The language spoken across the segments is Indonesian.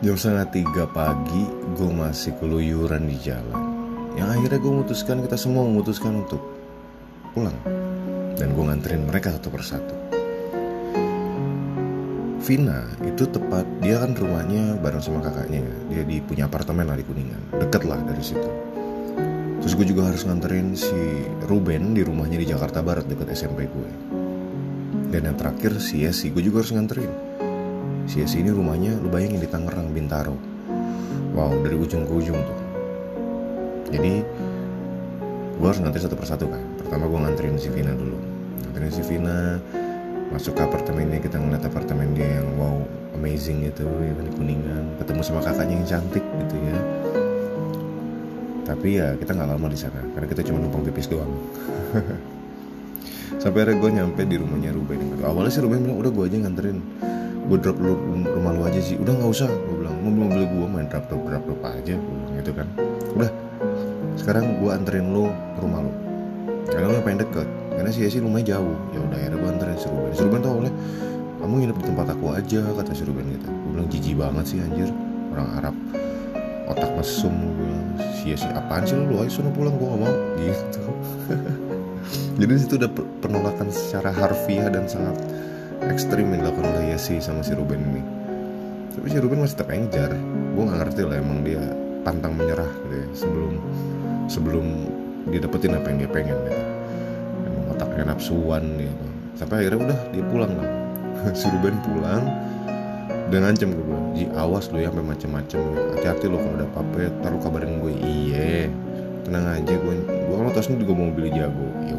Jam setengah tiga pagi gue masih keluyuran di jalan. Yang akhirnya gue memutuskan kita semua memutuskan untuk pulang. Dan gue nganterin mereka satu persatu. Vina itu tepat dia kan rumahnya bareng sama kakaknya ya. Dia di punya apartemen lah di Kuningan. Deket lah dari situ. Terus gue juga harus nganterin si Ruben di rumahnya di Jakarta Barat deket SMP gue Dan yang terakhir si Yesi. Gue juga harus nganterin Si Yesi ini rumahnya lu bayangin di Tangerang Bintaro. Wow dari ujung ke ujung tuh. Jadi gue harus nganterin satu persatu kan Pertama gue nganterin si Vina dulu. Nganterin si Vina Masuk ke apartemennya kita ngeliat apartemen dia yang wow amazing gitu ya kan di Kuningan. Ketemu sama kakaknya yang cantik gitu ya. Tapi ya kita nggak lama di sana karena kita cuma numpang pipis doang. Sampai akhirnya gue nyampe di rumahnya Ruben. Awalnya sih Ruben bilang udah gue aja nganterin gue drop lu rumah lu aja sih. Udah nggak usah gue bilang. Mobil mobil gue main drop drop drop drop aja gue bilang gitu kan. Udah sekarang gue anterin lu ke rumah lu. Karena lu pengen deket. Karena sih sih rumahnya jauh. Ya udah akhirnya gue anterin si Ruben. Si Ruben tau oleh kamu nginep di tempat aku aja kata si Ruben gitu. Gue bilang jijik banget sih anjir. Orang Arab otak mesum. Gue sia sia apaan sih lu? Ayo sana pulang gue gak mau. Gitu. Jadi situ udah penolakan secara harfiah dan sangat ekstrim yang dilakukan oleh Yesi sama si Ruben ini. Tapi si Ruben masih tetap enjar gue gak ngerti lah emang dia pantang menyerah gitu ya sebelum sebelum dia dapetin apa yang dia pengen gitu. Emang otaknya nafsuan gitu. Sampai akhirnya udah dia pulang lah. Si Ruben pulang dan ke gue Ji awas lu ya sampai macem-macem hati-hati lo kalau ada apa-apa ya taruh kabarin gue iye tenang aja gue gue kalau tau juga mau beli jago. Ya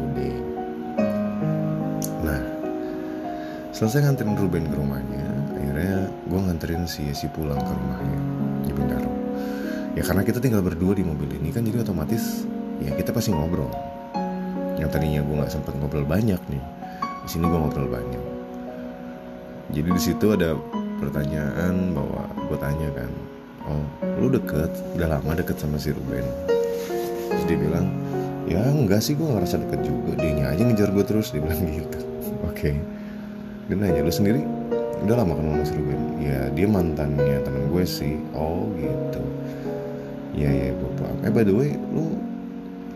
selesai nganterin Ruben ke rumahnya akhirnya gue nganterin si si pulang ke rumahnya di Bintaro ya karena kita tinggal berdua di mobil ini kan jadi otomatis ya kita pasti ngobrol. Yang tadinya gue nggak sempet ngobrol banyak nih di sini gue ngobrol banyak. Jadi di situ ada pertanyaan bahwa gue tanya kan oh lu deket? Udah lama deket sama si Ruben? Terus dia bilang ya enggak sih gue ngerasa deket juga. Dia aja ngejar gue terus dia bilang gitu. Oke. okay. Dia nanya lu sendiri. Udah lama kenal sama si Ruben ya dia mantannya temen gue sih. Oh gitu. Ya ya gue paham. Eh by the way lu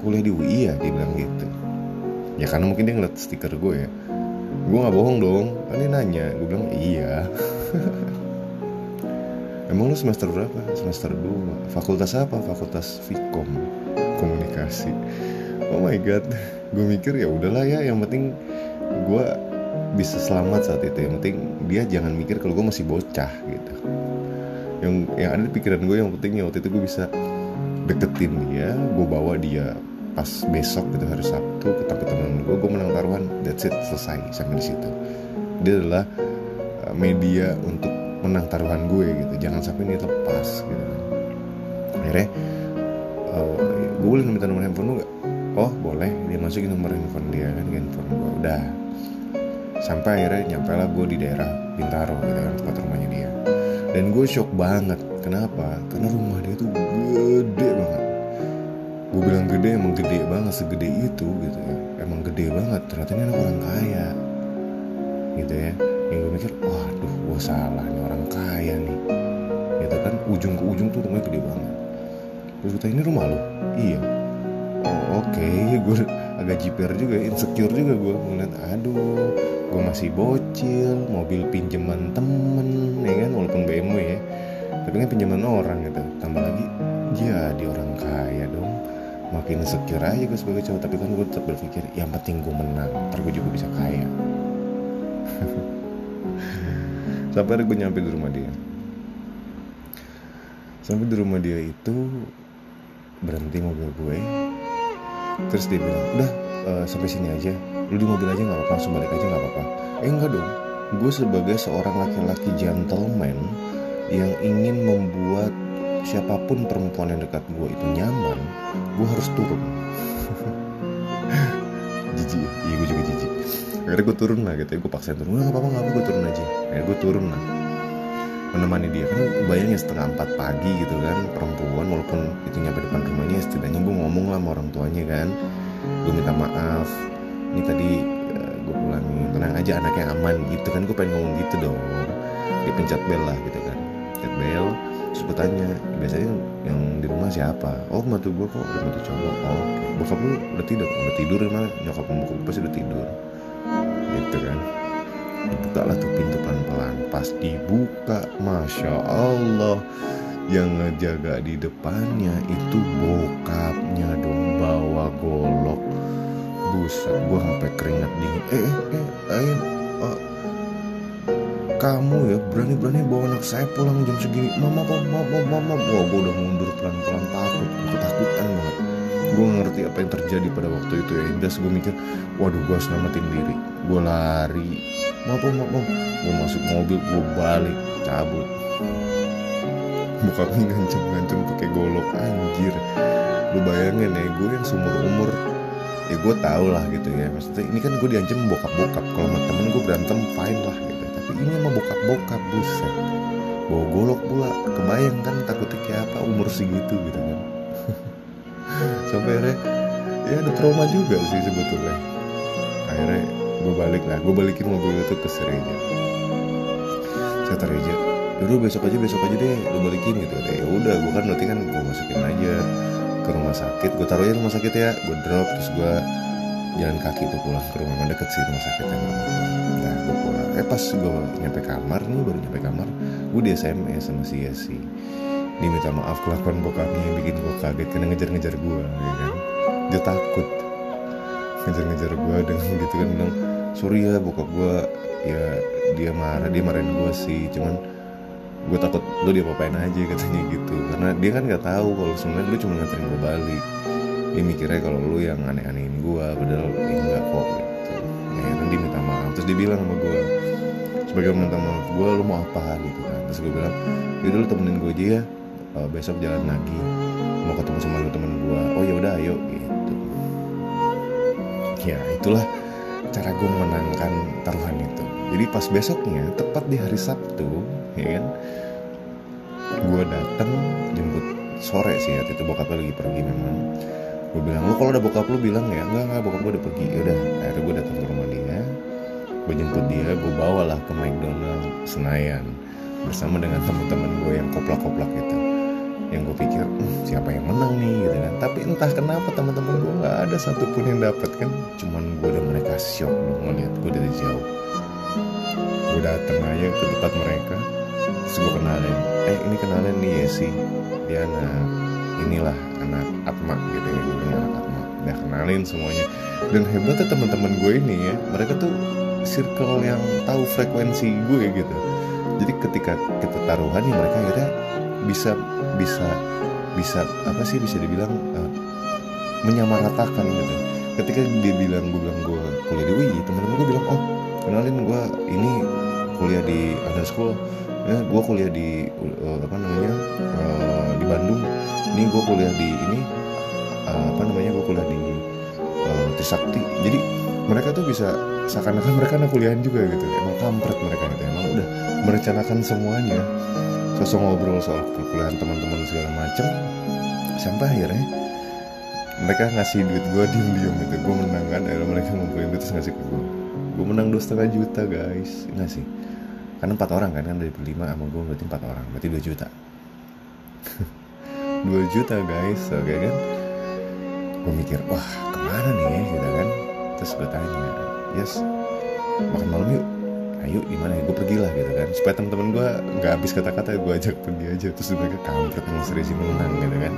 kuliah di UI ya? Dia bilang gitu. Ya karena mungkin dia ngeliat stiker gue ya. Gue nggak bohong dong. Kan dia nanya. Gue bilang iya. Emang lu semester berapa? Semester 2 fakultas apa? Fakultas Vkom komunikasi. Oh my god. Gue mikir ya udahlah ya yang penting gue bisa selamat saat itu. Yang penting dia jangan mikir kalau gue masih bocah gitu. Yang yang ada di pikiran gue yang penting ya waktu itu gue bisa deketin dia gue bawa dia pas besok gitu hari Sabtu ketemu temen gue gue menang taruhan that's it selesai sampai di situ. Dia adalah media untuk menang taruhan gue gitu. Jangan sampai ini lepas gitu kan. Akhirnya uh, gue boleh minta nomor handphone lu gak oh boleh. Dia masukin nomor handphone dia kan handphone gue udah sampai akhirnya nyampe lah gue di daerah Bintaro gitu kan tempat rumahnya dia. Dan gue shock banget. Kenapa? Karena rumah dia tuh gede banget. Gue bilang gede emang gede banget segede itu gitu ya. Emang gede banget ternyata ini anak orang kaya. Gitu ya. Yang gue mikir waduh gue salah nih orang kaya nih. Gitu kan ujung ke ujung tuh rumahnya gede banget. Terus gue tanya ini rumah lo iya. Oh oke. Okay. gue agak jiper juga insecure juga gue ngeliat aduh gue masih bocil mobil pinjaman temen ya kan? Walaupun BMW ya. Tapi kan pinjaman orang gitu. Tambah lagi jadi orang kaya dong. Makin insecure aja gue sebagai cowok. Tapi kan gue tetap berpikir yang penting gue menang ntar gue juga bisa kaya. Sampai ada gue nyampe di rumah dia. Sampai di rumah dia itu berhenti mobil gue. Terus dia bilang udah uh, sampai sini aja lu di mobil aja nggak apa-apa langsung balik aja nggak apa-apa. Eh enggak dong. Gue sebagai seorang laki-laki gentleman yang ingin membuat siapa pun perempuan yang dekat gue itu nyaman gue harus turun. Jijik ya? Iya gue juga jijik. Akhirnya gue turun lah gitu ya. Gue paksain turun. Nggak apa-apa nggak apa gue turun aja. Akhirnya gue turun lah. Menemani dia. Kan bayangin setengah empat pagi gitu kan perempuan walaupun itu nyampe depan rumahnya setidaknya gue ngomong lah sama orang tuanya kan. Gue minta maaf ini tadi uh, gue pulangin. Tenang aja anaknya aman. Gitu kan gue pengen ngomong gitu dong. Dia pencet bel lah gitu kan. Pencet bel terus tanya biasanya yang di rumah siapa? Oh mantu gue kok udah mantu cowok. Oh oke. Bokap lu udah tidur? Udah tidur emang nyokap bokap pasti udah tidur. Gitu kan. Dibuka lah tuh pintu pelan-pelan. Pas dibuka masya Allah yang ngejaga di depannya itu bokapnya dong bawa golok buset gue sampai keringat dingin. Eh eh eh ayo oh, kamu ya berani-berani bawa anak saya pulang jam segini. Mama mama mama mama wah gue udah mundur pelan-pelan takut ketakutan banget. Gue ngerti apa yang terjadi pada waktu itu ya. Das gue mikir waduh gue harus namatin diri. Gue lari. Mama mama gue masuk mobil gue balik cabut. Bokapnya ngancem-ngancem pakai golok. Anjir. Lu bayangin ya gue yang seumur umur gue tau lah gitu ya. Maksudnya ini kan gue diancam bokap bokap kalau sama temen gue berantem fine lah gitu. Tapi ini sama bokap bokap buset. Bawa golok pula. Kebayang kan takutnya kayak apa umur segitu gitu kan. Sampai akhirnya ya ada trauma juga sih sebetulnya. Akhirnya gue balik lah. Gue balikin mobil itu ke Sereja kata Reja dulu besok aja besok aja deh lu balikin gitu. Ya udah gue kan berarti kan gue masukin aja ke rumah sakit. Gue taruh rumah sakit ya. Gue drop terus gue jalan kaki tuh pulang ke rumah. Mana deket sih rumah sakitnya nah gue pulang. Eh pas gue nyampe kamar nih baru nyampe kamar gue di SMS sama si Yesi. Dia minta maaf kelakuan bokapnya yang bikin gue kaget karena ngejar-ngejar gue ya kan? Dia takut ngejar-ngejar gue dengan gitu kan bilang sorry ya bokap gue ya dia marah dia marahin gue sih cuman gue takut lu dia apain aja katanya gitu. Karena dia kan nggak tahu kalau sebenarnya lu cuma nganterin gue balik. Dia mikirnya kalau lu yang aneh-anehin gue padahal ya enggak kok gitu. Ya kan dia minta maaf. Terus dia bilang sama gue sebagai minta maaf gue lu mau apa? gitu kan. Terus gue bilang yaudah lu temenin gue aja ya. Uh, besok jalan lagi. Mau ketemu sama lu temen gue oh ya udah ayo. Gitu. Ya itulah cara gue menangkan taruhan itu. Jadi pas besoknya tepat di hari Sabtu ya kan? Gue datang jemput sore sih waktu itu bokapnya lagi pergi memang. Gue bilang lu kalau udah bokap lu bilang ya enggak enggak bokap gue udah pergi. Ya udah akhirnya gue datang ke rumah dia. Gue jemput dia gue bawa lah ke McDonald Senayan bersama dengan teman-teman gue yang koplak-koplak gitu. Yang gue pikir hm, siapa yang menang nih? Gitu kan. Tapi entah kenapa teman-teman gue nggak ada satupun yang dapat kan. Cuman gue dan mereka shock loh ngeliat gue dari jauh. Gue dateng aja ke tempat mereka gue kenalin eh ini kenalin nih Yesi. Dia anak inilah anak Atma gitu ya bilang anak Atma. Udah kenalin semuanya. Dan hebatnya teman-teman gue ini ya mereka tuh circle yang tahu frekuensi gue gitu. Jadi ketika kita taruhan ya mereka akhirnya bisa bisa bisa apa sih bisa dibilang uh, menyamaratakan gitu. Ketika dia bilang gue bilang gue kuliah di UI teman-teman gue bilang oh kenalin gue ini kuliah di underschool ya gue kuliah di uh, apa namanya uh, di Bandung. Ini gue kuliah di ini uh, apa namanya gue kuliah di uh, Trisakti. Jadi mereka tuh bisa seakan-akan mereka anak kuliahan juga gitu. Emang kampret mereka gitu. Emang udah merencanakan semuanya. Sosok ngobrol soal perkuliahan teman-teman segala macem. Sampai akhirnya mereka ngasih duit gue diem-diem gitu. Gue menang kan? Akhirnya mereka ngumpulin duit terus ngasih ke gue gue menang dua setengah juta guys. Nggak sih karena empat orang kan kan dari berlima sama gue berarti empat orang berarti dua juta. Dua juta guys oke okay, kan? Gue mikir wah ke mana nih ya? Gitu kan? Terus gue tanya yes makan malam yuk. Ayo gimana ya? Gue pergi lah gitu kan? Supaya teman-teman gue nggak habis kata-kata gue ajak pergi aja. Terus mereka kampret emang serius menang gitu kan?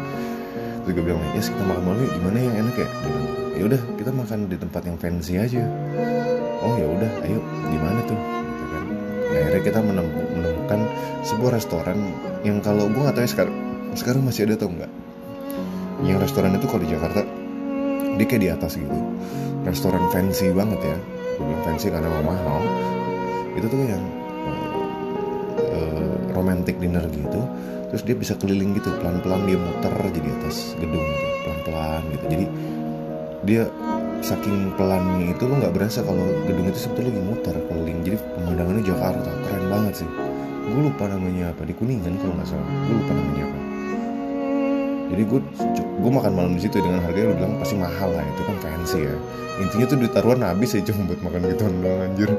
Terus gue bilang yes kita makan malam yuk. Gimana yang enak ya? Ya udah kita makan di tempat yang fancy aja. Oh ya udah ayo. Gimana tuh nah, akhirnya kita menemukan sebuah restoran yang kalau gue nggak tahu ya sekarang sekarang masih ada atau enggak yang restoran itu kalau di Jakarta dia kayak di atas gitu. Restoran fancy banget ya. Bilang fancy karena mau mahal. Itu tuh yang uh, romantic dinner gitu. Terus dia bisa keliling gitu. Pelan-pelan dia muter jadi atas gedung gitu. Pelan-pelan gitu. Jadi dia saking pelannya itu lo nggak berasa kalau gedung itu sebetulnya lagi muter keliling. Jadi pemandangannya Jakarta keren banget sih. Gue lupa namanya apa di kuningan kalau nggak salah. Gue lupa namanya apa. Jadi gue gue makan malam di situ dengan harganya lu bilang pasti mahal lah itu kan fancy ya. Intinya tuh duit taruhan habis ya cuma buat makan gitu doang anjir.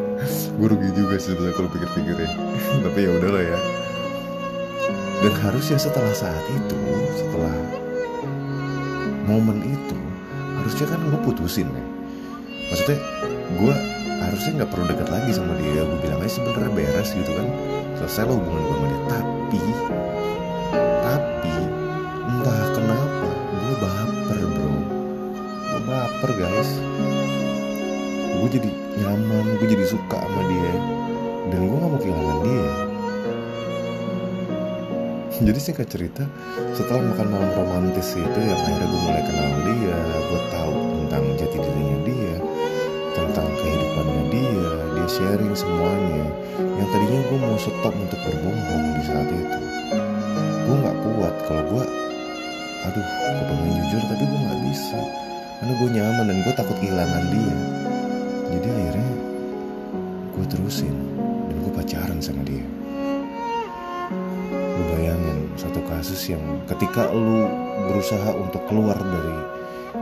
Gue rugi juga sih sebetulnya kalau pikir-pikir ya. Tapi ya udahlah ya. Dan harusnya setelah saat itu setelah momen itu harusnya kan gue putusin ya maksudnya gue harusnya nggak perlu dekat lagi sama dia. Gue bilang aja sebenarnya beres gitu kan. Selesai lo hubungan gue sama dia. Tapi tapi entah kenapa gue baper bro. Gue baper guys. Gue jadi nyaman gue jadi suka sama dia. Dan gue gak mau kehilangan dia jadi singkat cerita setelah makan malam romantis itu yang akhirnya gue mulai kenal dia gue tahu tentang jati dirinya dia tentang kehidupannya dia dia sharing semuanya. Yang tadinya gue mau stop untuk berbohong di saat itu gue nggak kuat. Kalau gue aduh gue pengen jujur tapi gue nggak bisa karena gue nyaman dan gue takut kehilangan dia. Jadi akhirnya gue terusin dan gue pacaran sama dia lu bayangin satu kasus yang ketika lu berusaha untuk keluar dari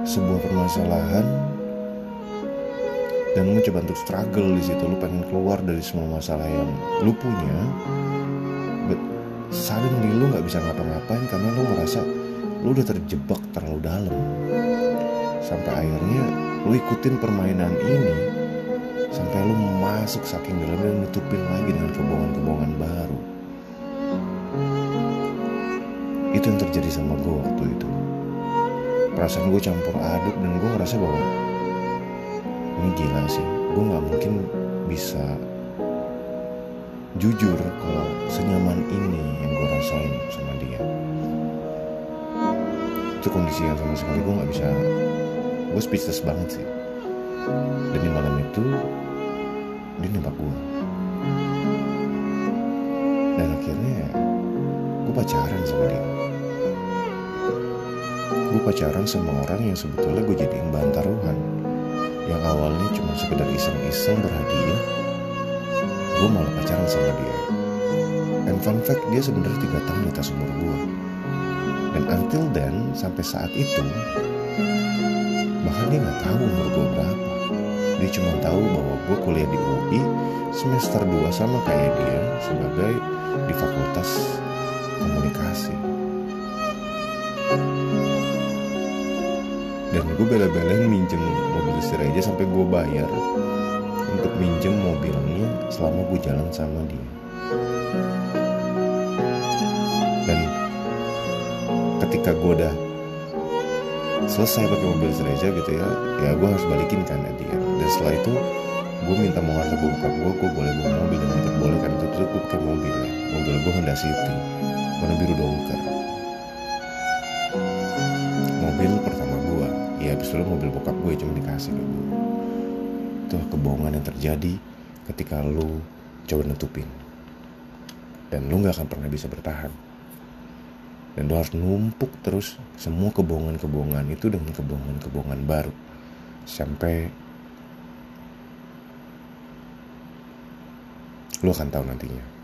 sebuah permasalahan dan lu mencoba untuk struggle di situ lu pengen keluar dari semua masalah yang lu punya but suddenly lu nggak bisa ngapa-ngapain karena lu ngerasa lu udah terjebak terlalu dalam. Sampai akhirnya lu ikutin permainan ini sampai lu masuk saking dalam dan nutupin lagi dengan kebohongan-kebohongan baru itu yang terjadi sama gue waktu itu. Perasaan gue campur aduk dan gue ngerasa bahwa ini gila sih gue nggak mungkin bisa jujur kalau senyaman ini yang gue rasain sama dia. Itu kondisi yang sama sekali gue nggak bisa gue speechless banget sih. Dan di malam itu dia nembak gue dan akhirnya gue pacaran sama dia gue pacaran sama orang yang sebetulnya gue jadiin bahan taruhan yang awalnya cuma sekedar iseng-iseng berhadiah gue malah pacaran sama dia. And fun fact dia sebenarnya tiga tahun di atas umur gue dan until then sampai saat itu bahkan dia nggak tahu umur gue berapa. Dia cuma tahu bahwa gue kuliah di UI semester 2 sama kayak dia sebagai di fakultas komunikasi gue bela-belain minjem mobil istri aja sampai gue bayar untuk minjem mobilnya selama gue jalan sama dia. Dan ketika gue udah selesai pakai mobil istri aja gitu ya ya gue harus balikin kan ya dia. Dan setelah itu gue minta mau harta bokap gue gue boleh bawa mobil dan diperbolehkan itu terus gue pakai mobil. Ya mobil gue Honda City warna biru dongker ya itu mobil bokap gue cuma dikasih ke gue. Itu kebohongan yang terjadi ketika lu coba nutupin. Dan lu nggak akan pernah bisa bertahan. Dan lu harus numpuk terus semua kebohongan-kebohongan itu dengan kebohongan-kebohongan baru. Sampai lu akan tahu nantinya